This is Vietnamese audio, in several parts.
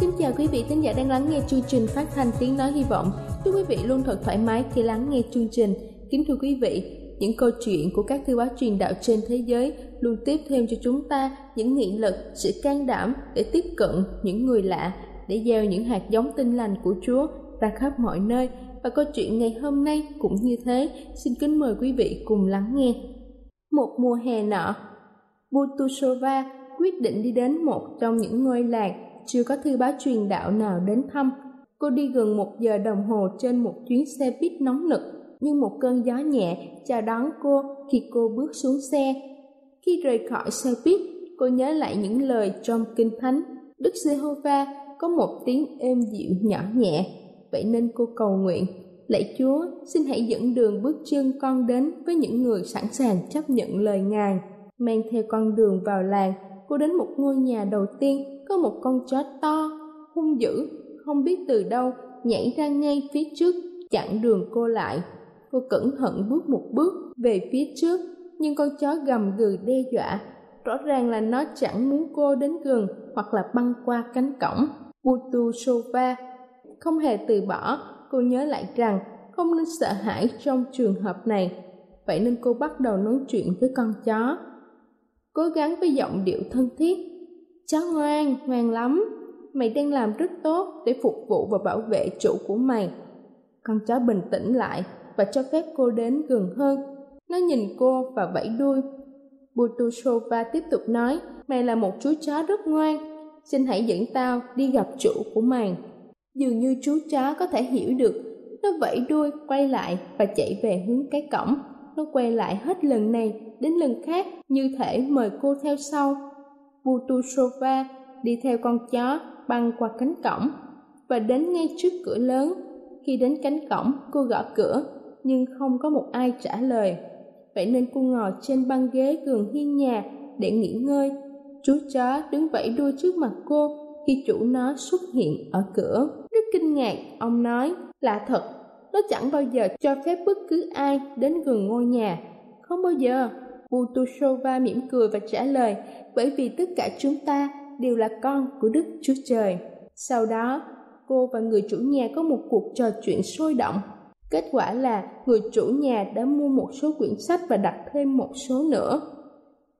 kính chào quý vị thính giả đang lắng nghe chương trình phát thanh tiếng nói hy vọng. Chúc quý vị luôn thật thoải mái khi lắng nghe chương trình. Kính thưa quý vị, những câu chuyện của các thư báo truyền đạo trên thế giới luôn tiếp thêm cho chúng ta những nghị lực, sự can đảm để tiếp cận những người lạ, để gieo những hạt giống tinh lành của Chúa ra khắp mọi nơi. Và câu chuyện ngày hôm nay cũng như thế, xin kính mời quý vị cùng lắng nghe. Một mùa hè nọ, Butusova quyết định đi đến một trong những ngôi làng chưa có thư báo truyền đạo nào đến thăm. Cô đi gần một giờ đồng hồ trên một chuyến xe buýt nóng nực. nhưng một cơn gió nhẹ chào đón cô khi cô bước xuống xe. Khi rời khỏi xe buýt, cô nhớ lại những lời trong Kinh Thánh. Đức Giê-hô-va có một tiếng êm dịu nhỏ nhẹ, vậy nên cô cầu nguyện. Lạy Chúa, xin hãy dẫn đường bước chân con đến với những người sẵn sàng chấp nhận lời Ngài. Mang theo con đường vào làng, cô đến một ngôi nhà đầu tiên có một con chó to, hung dữ, không biết từ đâu nhảy ra ngay phía trước chặn đường cô lại. Cô cẩn thận bước một bước về phía trước nhưng con chó gầm gừ đe dọa. Rõ ràng là nó chẳng muốn cô đến gần hoặc là băng qua cánh cổng. Butu sova không hề từ bỏ cô nhớ lại rằng không nên sợ hãi trong trường hợp này. Vậy nên cô bắt đầu nói chuyện với con chó. Cố gắng với giọng điệu thân thiết chó ngoan ngoan lắm. Mày đang làm rất tốt để phục vụ và bảo vệ chủ của mày. Con chó bình tĩnh lại và cho phép cô đến gần hơn. Nó nhìn cô và vẫy đuôi. Butushova tiếp tục nói, mày là một chú chó rất ngoan. Xin hãy dẫn tao đi gặp chủ của mày. Dường như chú chó có thể hiểu được, nó vẫy đuôi, quay lại và chạy về hướng cái cổng. Nó quay lại hết lần này đến lần khác, như thể mời cô theo sau. Butusova đi theo con chó băng qua cánh cổng và đến ngay trước cửa lớn. Khi đến cánh cổng, cô gõ cửa, nhưng không có một ai trả lời. Vậy nên cô ngồi trên băng ghế gần hiên nhà để nghỉ ngơi. Chú chó đứng vẫy đuôi trước mặt cô khi chủ nó xuất hiện ở cửa. Rất kinh ngạc, ông nói, lạ thật, nó chẳng bao giờ cho phép bất cứ ai đến gần ngôi nhà, không bao giờ. Utushova mỉm cười và trả lời bởi vì tất cả chúng ta đều là con của Đức Chúa Trời. Sau đó, cô và người chủ nhà có một cuộc trò chuyện sôi động. Kết quả là người chủ nhà đã mua một số quyển sách và đặt thêm một số nữa.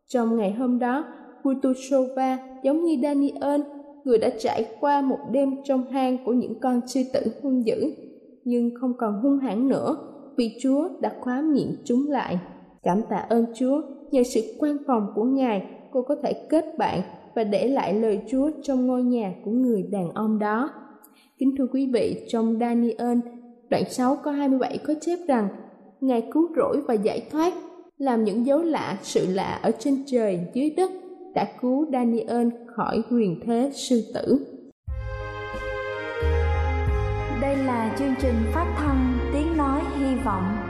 Trong ngày hôm đó, Kutushova giống như Daniel, người đã trải qua một đêm trong hang của những con sư tử hung dữ, nhưng không còn hung hãn nữa vì Chúa đã khóa miệng chúng lại. Cảm tạ ơn Chúa, nhờ sự quan phòng của Ngài, cô có thể kết bạn và để lại lời Chúa trong ngôi nhà của người đàn ông đó. Kính thưa quý vị, trong Daniel, đoạn 6 có 27 có chép rằng Ngài cứu rỗi và giải thoát, làm những dấu lạ, sự lạ ở trên trời, dưới đất, đã cứu Daniel khỏi huyền thế sư tử. Đây là chương trình phát thanh Tiếng Nói Hy Vọng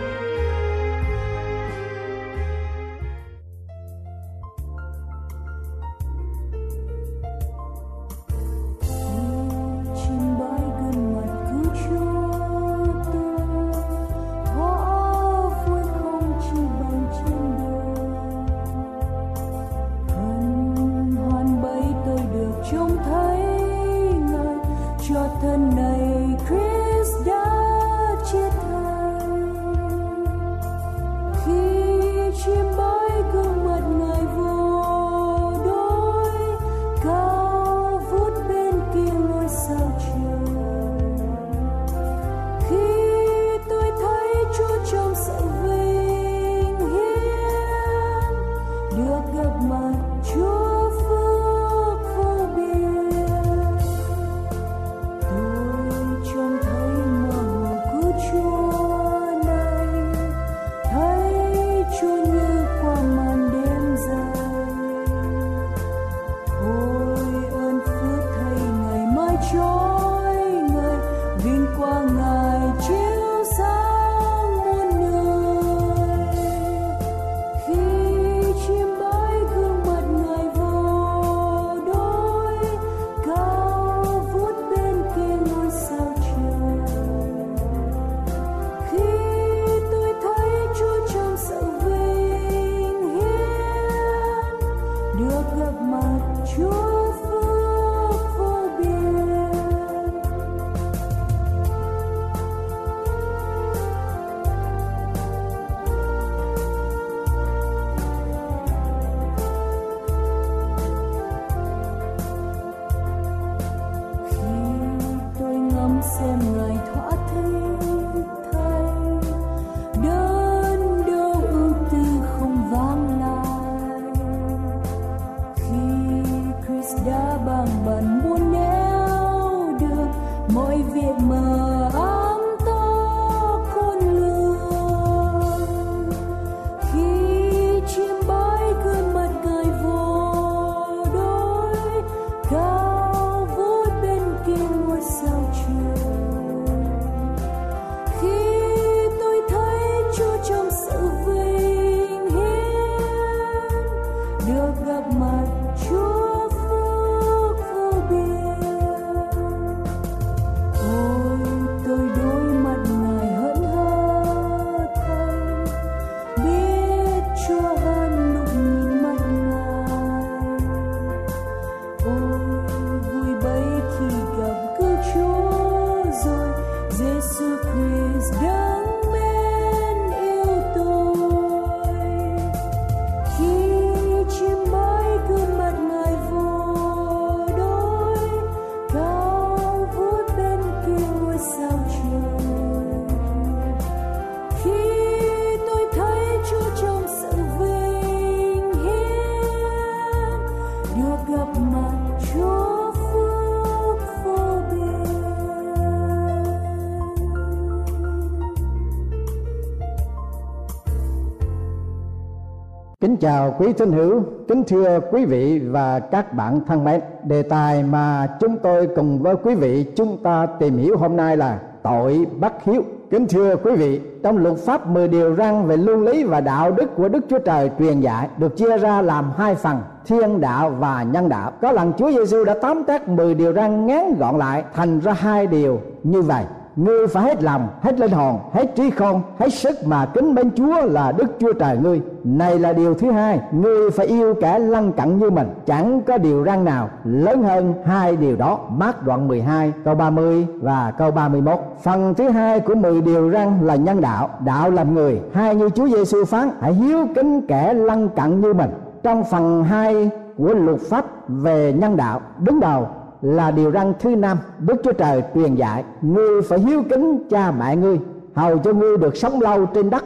Chào quý thính hữu, kính thưa quý vị và các bạn thân mến. Đề tài mà chúng tôi cùng với quý vị chúng ta tìm hiểu hôm nay là tội bất hiếu. Kính thưa quý vị, trong luật pháp 10 điều răn về luân lý và đạo đức của Đức Chúa Trời truyền dạy được chia ra làm hai phần, thiên đạo và nhân đạo. Có lần Chúa Giêsu đã tóm tắt 10 điều răn ngắn gọn lại thành ra hai điều như vậy ngươi phải hết lòng, hết linh hồn, hết trí khôn hết sức mà kính mến chúa là đức chúa trời ngươi. Này là điều thứ hai, ngươi phải yêu kẻ lân cận như mình. Chẳng có điều răng nào lớn hơn hai điều đó. Mát đoạn 12 câu 30 và câu 31 phần thứ hai của 10 điều răng là nhân đạo đạo làm người. Hai như chúa giêsu phán, hãy hiếu kính kẻ lân cận như mình. Trong phần hai của luật pháp về nhân đạo, đứng đầu là điều răn thứ năm, đức chúa trời truyền dạy, ngươi phải hiếu kính cha mẹ ngươi, hầu cho ngươi được sống lâu trên đất,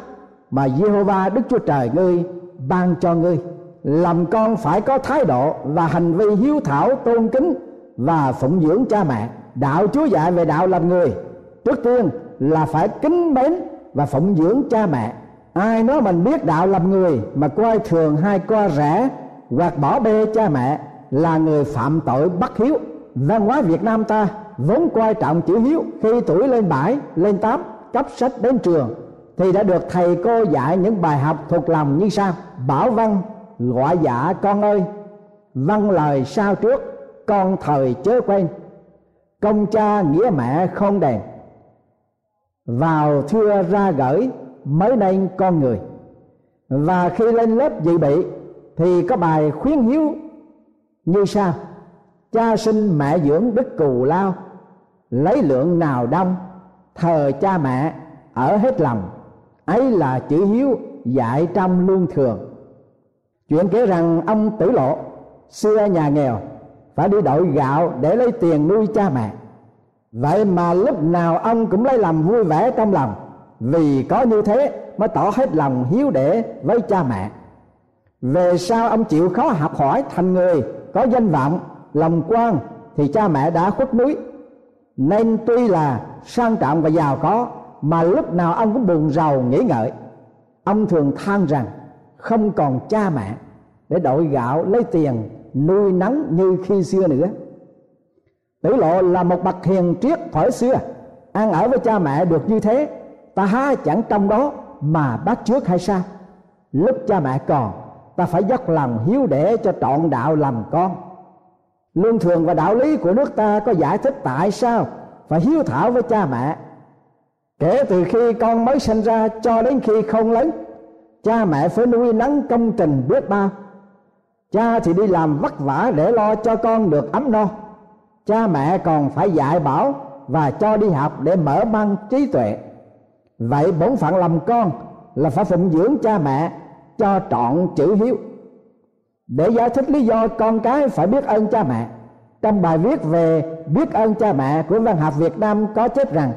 mà Jehovah Đức Chúa Trời ngươi, ban cho ngươi. Làm con phải có thái độ và hành vi hiếu thảo, tôn kính và phụng dưỡng cha mẹ. Đạo Chúa dạy về đạo làm người. Trước tiên là phải kính mến và phụng dưỡng cha mẹ. Ai nói mình biết đạo làm người mà coi thường hay coi rẻ hoặc bỏ bê cha mẹ là người phạm tội bất hiếu văn hóa Việt Nam ta vốn quan trọng chữ hiếu khi tuổi lên bảy, lên tám, cấp sách đến trường. Thì đã được thầy cô dạy những bài học thuộc lòng như sau. Bảo văn gọi dạ con ơi, văn lời sao trước, con thời chớ quen công cha nghĩa mẹ không đèn vào thưa ra gửi, mới nên con người. Và khi lên lớp dự bị, thì có bài khuyến hiếu như sau cha sinh mẹ dưỡng đức cù lao. Lấy lượng nào đông, thờ cha mẹ ở hết lòng. Ấy là chữ hiếu dạy trong luân thường. Chuyện kể rằng ông tử lộ, xưa nhà nghèo, phải đi đội gạo để lấy tiền nuôi cha mẹ. Vậy mà lúc nào ông cũng lấy làm vui vẻ trong lòng, vì có như thế mới tỏ hết lòng hiếu để với cha mẹ. Về sau ông chịu khó học hỏi thành người, có danh vọng lòng quan thì cha mẹ đã khuất núi. Nên tuy là sang trọng và giàu có, mà lúc nào ông cũng buồn rầu nghĩ ngợi. Ông thường than rằng không còn cha mẹ để đội gạo lấy tiền nuôi nắng như khi xưa nữa. Tử lộ là một bậc hiền triết thuở xưa ăn ở với cha mẹ được như thế, ta há chẳng trong đó mà bắt trước hay sao? Lúc cha mẹ còn, ta phải dốc lòng hiếu để cho trọn đạo làm con luân thường và đạo lý của nước ta có giải thích tại sao phải hiếu thảo với cha mẹ. Kể từ khi con mới sinh ra cho đến khi không lớn, cha mẹ phải nuôi nắng công trình biết bao. Cha thì đi làm vất vả để lo cho con được ấm no. Cha mẹ còn phải dạy bảo và cho đi học để mở mang trí tuệ. Vậy bổn phận làm con là phải phụng dưỡng cha mẹ cho trọn chữ hiếu để giải thích lý do con cái phải biết ơn cha mẹ, trong bài viết về biết ơn cha mẹ của văn học Việt Nam có chép rằng,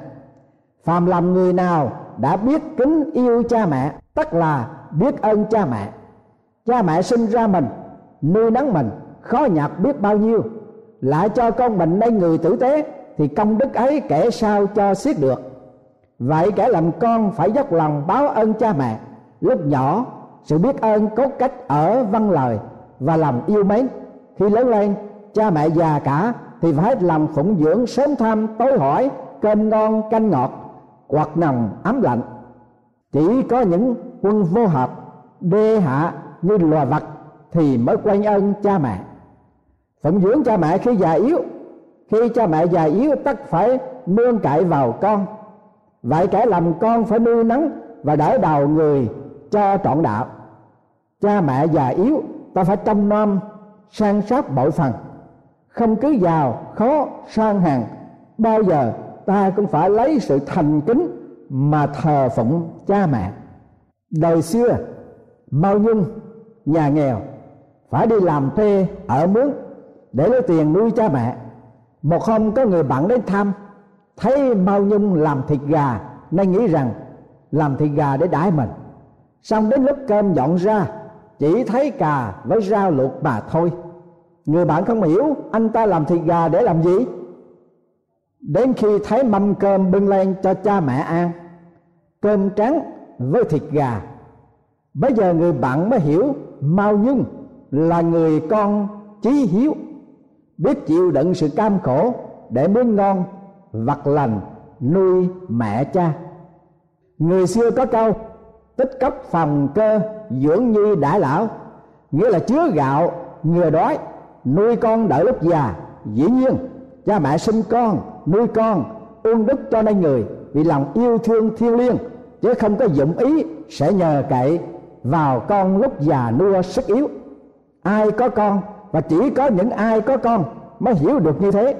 phàm làm người nào đã biết kính yêu cha mẹ, tất là biết ơn cha mẹ. Cha mẹ sinh ra mình, nuôi nấng mình, khó nhọc biết bao nhiêu. Lại cho con mình đây người tử tế, thì công đức ấy kể sao cho xiết được. Vậy kẻ làm con phải dốc lòng báo ơn cha mẹ. Lúc nhỏ, sự biết ơn cốt cách ở văn lời và làm yêu mến. Khi lớn lên, cha mẹ già cả thì phải làm phụng dưỡng, sớm thăm tối hỏi, cơm ngon, canh ngọt quạt nồng ấm lạnh. Chỉ có những quân vô hợp, đê hạ như loài vật thì mới quay ơn cha mẹ. Phụng dưỡng cha mẹ khi già yếu, khi cha mẹ già yếu tất phải nương cậy vào con. Vậy kẻ làm con phải nuôi nắng và đỡ đầu người cho trọn đạo. Cha mẹ già yếu ta phải trong nom san sát bội phần. Không cứ giàu khó, sang hàng. Bao giờ ta cũng phải lấy sự thành kính mà thờ phụng cha mẹ. Đời xưa, mau nhung, nhà nghèo, phải đi làm thuê ở mướn để lấy tiền nuôi cha mẹ. Một hôm có người bạn đến thăm, thấy mau nhung làm thịt gà, nên nghĩ rằng làm thịt gà để đãi mình. Xong đến lúc cơm dọn ra chỉ thấy cà với rau luộc mà thôi. Người bạn không hiểu, anh ta làm thịt gà để làm gì? Đến khi thấy mâm cơm bưng lên cho cha mẹ ăn, cơm trắng với thịt gà. Bây giờ người bạn mới hiểu mau nhung là người con chí hiếu, biết chịu đựng sự cam khổ để muốn ngon vật lành nuôi mẹ cha. Người xưa có câu, tích cấp phòng cơ dưỡng nhi đại lão, nghĩa là chứa gạo ngừa đói, nuôi con đợi lúc già. Dĩ nhiên, cha mẹ sinh con, nuôi con ương đức cho nên người, vì lòng yêu thương thiêng liêng, chứ không có dụng ý sẽ nhờ cậy vào con lúc già nua sức yếu. Ai có con và chỉ có những ai có con mới hiểu được như thế.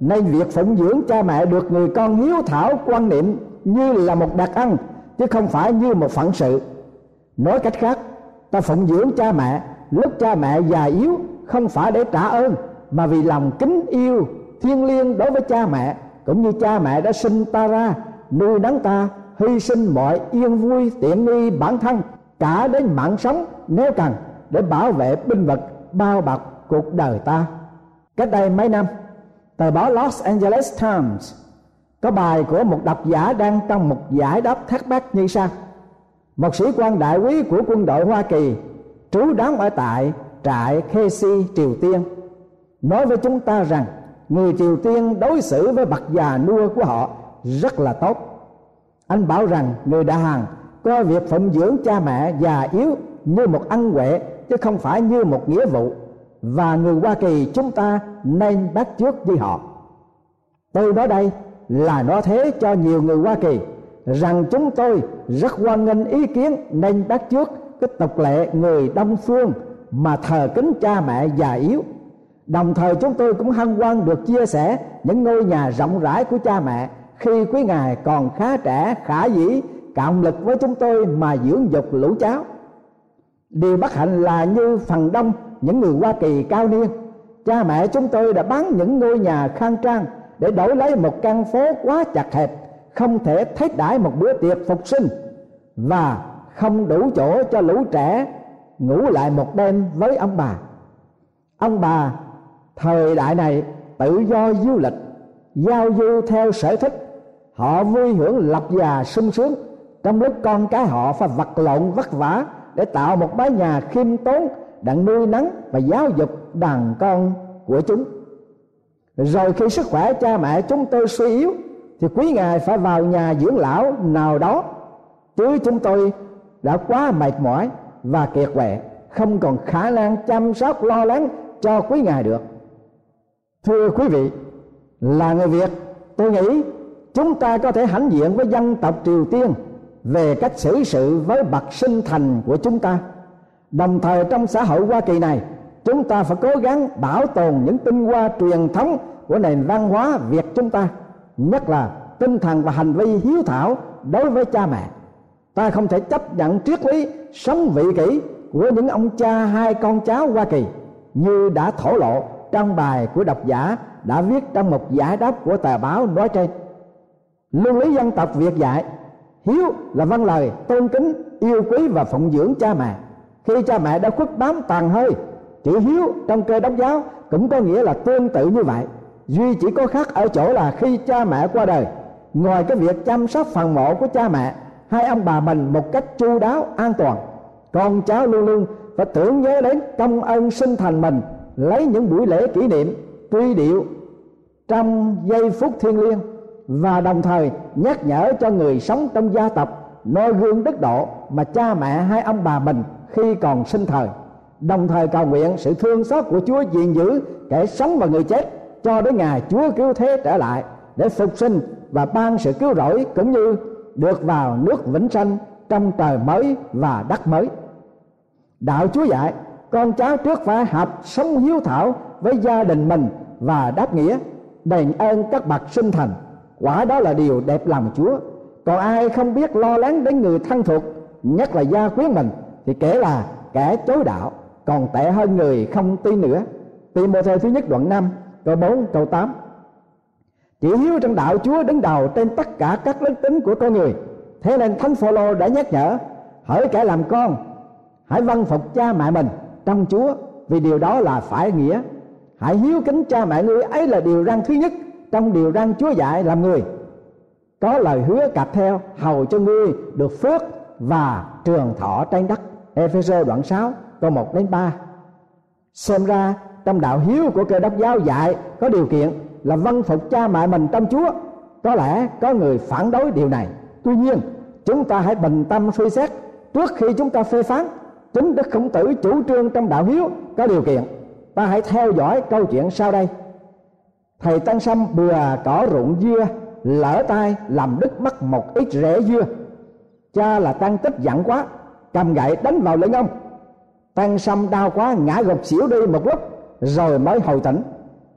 Nên việc phụng dưỡng cha mẹ được người con hiếu thảo quan niệm như là một đặc ân, chứ không phải như một phận sự nói cách khác, ta phụng dưỡng cha mẹ, lúc cha mẹ già yếu, không phải để trả ơn, mà vì lòng kính yêu, thiêng liêng đối với cha mẹ, cũng như cha mẹ đã sinh ta ra, nuôi nấng ta, hy sinh mọi yên vui, tiện nghi bản thân, cả đến mạng sống, nếu cần, để bảo vệ binh vật bao bọc cuộc đời ta. Cách đây mấy năm, tờ báo Los Angeles Times có bài của một độc giả đang trong một giải đáp thắc mắc như sau một sĩ quan đại quý của quân đội Hoa Kỳ, trú đóng ở tại trại Casey Triều Tiên, nói với chúng ta rằng người Triều Tiên đối xử với bậc già nua của họ rất là tốt. Anh bảo rằng người Đà Hàn coi việc phụng dưỡng cha mẹ già yếu như một ân huệ chứ không phải như một nghĩa vụ, và người Hoa Kỳ chúng ta nên bắt chước với họ. Tôi nói đây là nói thế cho nhiều người Hoa Kỳ rằng chúng tôi rất hoan nghênh ý kiến nên bắt trước cái tục lệ người Đông phương mà thờ kính cha mẹ già yếu. Đồng thời chúng tôi cũng hân hoan được chia sẻ những ngôi nhà rộng rãi của cha mẹ khi quý ngài còn khá trẻ, khả dĩ cộng lực với chúng tôi mà dưỡng dục lũ cháu. Điều bất hạnh là như phần đông những người hoa kỳ cao niên, cha mẹ chúng tôi đã bán những ngôi nhà khang trang để đổi lấy một căn phố quá chặt hẹp không thể thiết đãi một bữa tiệc phục sinh và không đủ chỗ cho lũ trẻ ngủ lại một đêm với ông bà. Ông bà, thời đại này tự do du lịch, giao du theo sở thích. Họ vui hưởng lập già sung sướng. Trong lúc con cái họ phải vật lộn vất vả để tạo một mái nhà khiêm tốn, đặng nuôi nắng và giáo dục đàn con của chúng. Rồi khi sức khỏe cha mẹ chúng tôi suy yếu thì quý ngài phải vào nhà dưỡng lão nào đó. Chứ chúng tôi đã quá mệt mỏi và kiệt quệ, không còn khả năng chăm sóc lo lắng cho quý ngài được. Thưa quý vị, là người việt, tôi nghĩ chúng ta có thể hãnh diện với dân tộc triều tiên về cách xử sự với bậc sinh thành của chúng ta. Đồng thời trong xã hội hoa kỳ này, chúng ta phải cố gắng bảo tồn những tinh hoa truyền thống của nền văn hóa việt chúng ta nhất là tinh thần và hành vi hiếu thảo đối với cha mẹ. Ta không thể chấp nhận triết lý, sống vị kỷ của những ông cha hai con cháu hoa kỳ như đã thổ lộ trong bài của độc giả đã viết trong một giải đáp của tờ báo nói trên. Luân lý dân tộc việt dạy, hiếu là văn lời, tôn kính, yêu quý và phụng dưỡng cha mẹ. Khi cha mẹ đã khuất bám tàn hơi, chữ hiếu trong cơ đốc giáo cũng có nghĩa là tương tự như vậy duy chỉ có khác ở chỗ là khi cha mẹ qua đời, ngoài cái việc chăm sóc phần mộ của cha mẹ, hai ông bà mình một cách chu đáo, an toàn. Con cháu luôn luôn phải tưởng nhớ đến công ơn sinh thành mình, lấy những buổi lễ kỷ niệm tuy điệu trong giây phút thiêng liêng, và đồng thời nhắc nhở cho người sống trong gia tộc noi gương đức độ mà cha mẹ hai ông bà mình khi còn sinh thời. Đồng thời cầu nguyện sự thương xót của Chúa gìn giữ kẻ sống và người chết cho đến ngày Chúa cứu thế trở lại để phục sinh và ban sự cứu rỗi cũng như được vào nước vĩnh sanh trong trời mới và đất mới. Đạo Chúa dạy, con cháu trước phải học sống hiếu thảo với gia đình mình và đáp nghĩa, đền ơn các bậc sinh thành. Quả đó là điều đẹp lòng Chúa. Còn ai không biết lo lắng đến người thân thuộc, nhất là gia quyến mình, thì kể là kẻ chối đạo, còn tệ hơn người không tin nữa. Tìm thứ nhất đoạn 5 câu 4 câu 8 chỉ hiếu trong đạo Chúa đứng đầu trên tất cả các đức tính của con người. Thế nên thánh phaolô đã nhắc nhở, hỡi kẻ làm con, hãy vâng phục cha mẹ mình trong Chúa, vì điều đó là phải nghĩa. Hãy hiếu kính cha mẹ ngươi ấy là điều răn thứ nhất trong điều răn Chúa dạy làm người. Có lời hứa cặp theo, hầu cho ngươi được phước và trường thọ trên đất. Ephesos đoạn 6 câu 1 đến 3 xem ra trong đạo hiếu của cơ đốc giáo dạy có điều kiện là văn phục cha mẹ mình trong Chúa. Có lẽ có người phản đối điều này. Tuy nhiên, chúng ta hãy bình tâm suy xét. Trước khi chúng ta phê phán, chính đức khổng tử chủ trương trong đạo hiếu có điều kiện. Ta hãy theo dõi câu chuyện sau đây. Thầy tăng sâm bừa cỏ ruộng dưa, lỡ tay làm đứt mất một ít rễ dưa. Cha là tăng tích giận quá, cầm gậy đánh vào lưng ông. Tăng sâm đau quá, ngã gục xỉu đi một lúc rồi mới hồi tỉnh.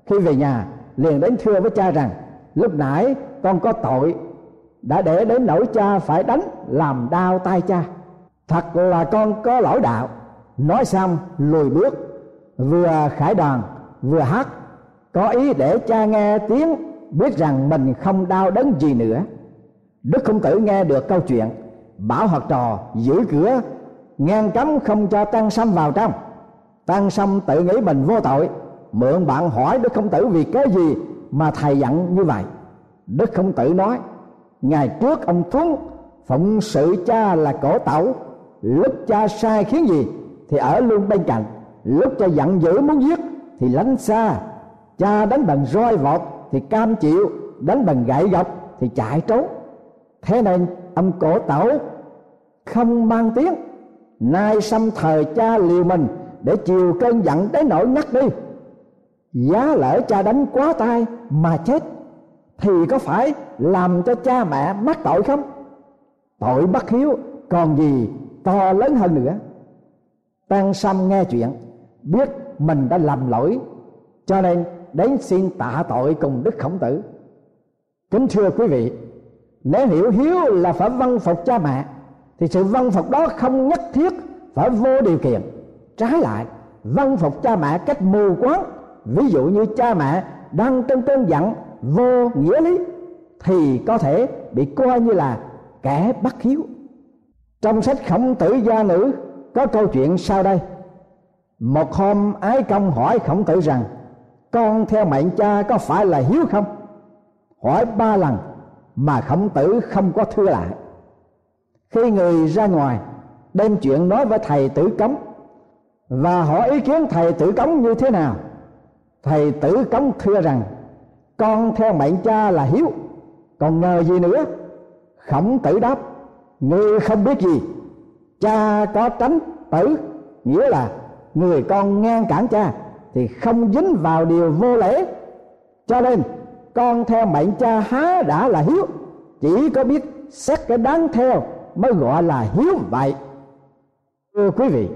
Khi về nhà, liền đến thưa với cha rằng, lúc nãy con có tội, đã để đến nỗi cha phải đánh làm đau tay cha. Thật là con có lỗi đạo. Nói xong, lùi bước, vừa khải đàn vừa hát, có ý để cha nghe tiếng, biết rằng mình không đau đớn gì nữa. Đức khổng tử nghe được câu chuyện, bảo học trò giữ cửa ngăn cấm không cho tăng sâm vào trong tan xong tự nghĩ mình vô tội, mượn bạn hỏi đức không tử vì cái gì mà thầy dặn như vậy. Đức không tử nói, ngày trước ông tuấn phụng sự cha là cổ tẩu, lúc cha sai khiến gì thì ở luôn bên cạnh, lúc cha giận dữ muốn giết thì lánh xa, cha đánh bằng roi vọt thì cam chịu, đánh bằng gậy gộc thì chạy trốn. Thế nên ông cổ tẩu không mang tiếng, nay xâm thời cha liều mình để chiều cơn giận đến nỗi ngắt đi. Giá lỡ cha đánh quá tay mà chết, thì có phải làm cho cha mẹ mắc tội không? Tội bất hiếu, còn gì to lớn hơn nữa. Tăng sâm nghe chuyện, biết mình đã làm lỗi, cho nên đến xin tạ tội cùng đức khổng tử. Kính thưa quý vị, nếu hiểu hiếu là phải văn phục cha mẹ, thì sự văn phục đó không nhất thiết phải vô điều kiện trái lại văn phục cha mẹ cách mù quáng. Ví dụ như cha mẹ đang trong cơn giận vô nghĩa lý, thì có thể bị coi như là kẻ bất hiếu. Trong sách khổng tử gia nữ có câu chuyện sau đây. Một hôm ái công hỏi khổng tử rằng, con theo mệnh cha có phải là hiếu không? Hỏi ba lần mà khổng tử không có thưa lại. Khi người ra ngoài, đem chuyện nói với thầy tử cống và hỏi ý kiến thầy tử cống như thế nào? Thầy tử cống thưa rằng, con theo mệnh cha là hiếu, còn ngờ gì nữa? Khổng tử đáp, ngươi không biết gì. Cha có tránh tử, nghĩa là người con ngăn cản cha, thì không dính vào điều vô lễ. Cho nên, con theo mệnh cha há đã là hiếu, chỉ có biết xét cái đáng theo mới gọi là hiếu vậy. Thưa quý vị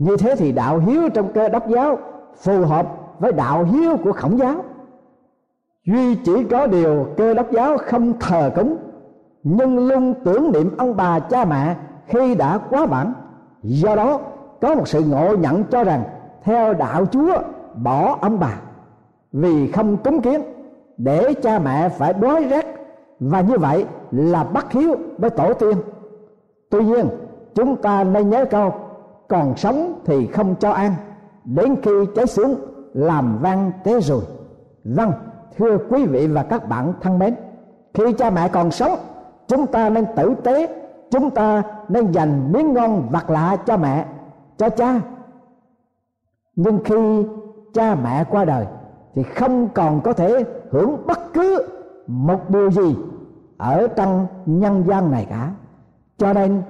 như thế thì đạo hiếu trong cơ đốc giáo phù hợp với đạo hiếu của khổng giáo. Duy chỉ có điều cơ đốc giáo không thờ cúng, nhưng luôn tưởng niệm ông bà cha mẹ khi đã quá bản do đó, có một sự ngộ nhận cho rằng theo đạo chúa, bỏ ông bà vì không cúng kiến để cha mẹ phải đói rét, và như vậy là bất hiếu với tổ tiên. Tuy nhiên, chúng ta nên nhớ câu còn sống thì không cho ăn đến khi cháy xuống, làm vang tế rồi. Vâng thưa quý vị và các bạn thân mến, khi cha mẹ còn sống, chúng ta nên tử tế, chúng ta nên dành miếng ngon vặt lạ cho mẹ, cho cha. Nhưng khi cha mẹ qua đời, thì không còn có thể hưởng bất cứ một điều gì ở trong nhân gian này cả. Cho nên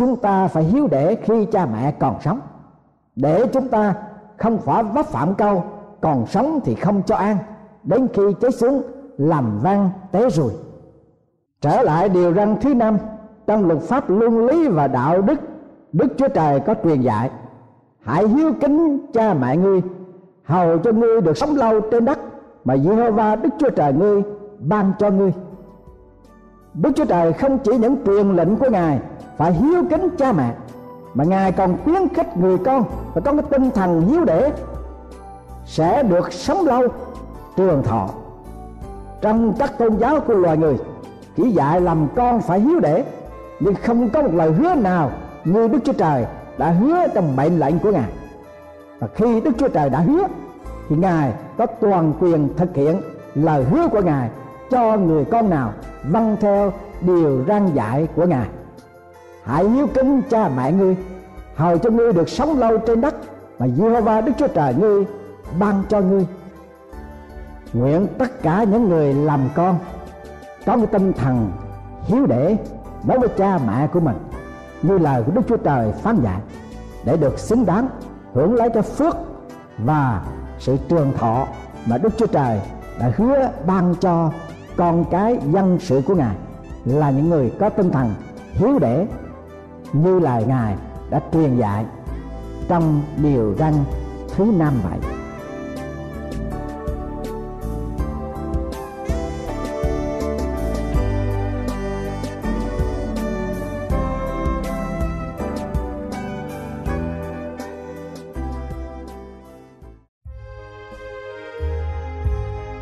chúng ta phải hiếu để khi cha mẹ còn sống. Để chúng ta không phải vấp phạm câu, còn sống thì không cho ăn. Đến khi cháy xuống, làm vang tế rồi trở lại điều răn thứ năm, trong luật pháp luân lý và đạo đức đức chúa trời có truyền dạy, hãy hiếu kính cha mẹ ngươi, hầu cho ngươi được sống lâu trên đất mà Jehovah Đức Chúa Trời ngươi ban cho ngươi. Đức Chúa Trời không chỉ những truyền lệnh của Ngài phải hiếu kính cha mẹ. Mà Ngài còn khuyến khích người con và có cái tinh thần hiếu để, sẽ được sống lâu, trường thọ. Trong các tôn giáo của loài người, chỉ dạy làm con phải hiếu để, nhưng không có một lời hứa nào như Đức Chúa Trời đã hứa trong mệnh lệnh của Ngài. Và khi Đức Chúa Trời đã hứa, thì Ngài có toàn quyền thực hiện lời hứa của Ngài cho người con nào vâng theo điều răn dạy của Ngài hãy hiếu kính cha mẹ ngươi, hầu cho ngươi được sống lâu trên đất mà Jehovah Đức Chúa Trời ngươi ban cho ngươi. Nguyện tất cả những người làm con có một tinh thần hiếu để đối với cha mẹ của mình, như lời của Đức Chúa Trời phán dạy, để được xứng đáng hưởng lấy cái phước và sự trường thọ mà Đức Chúa Trời đã hứa ban cho con cái dân sự của Ngài là những người có tinh thần hiếu để như lời Ngài đã truyền dạy trong điều răn thứ năm vậy.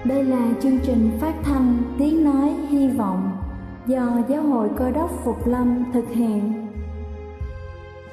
Đây là chương trình phát thanh Tiếng Nói Hy Vọng do Giáo hội Cơ đốc Phục Lâm thực hiện.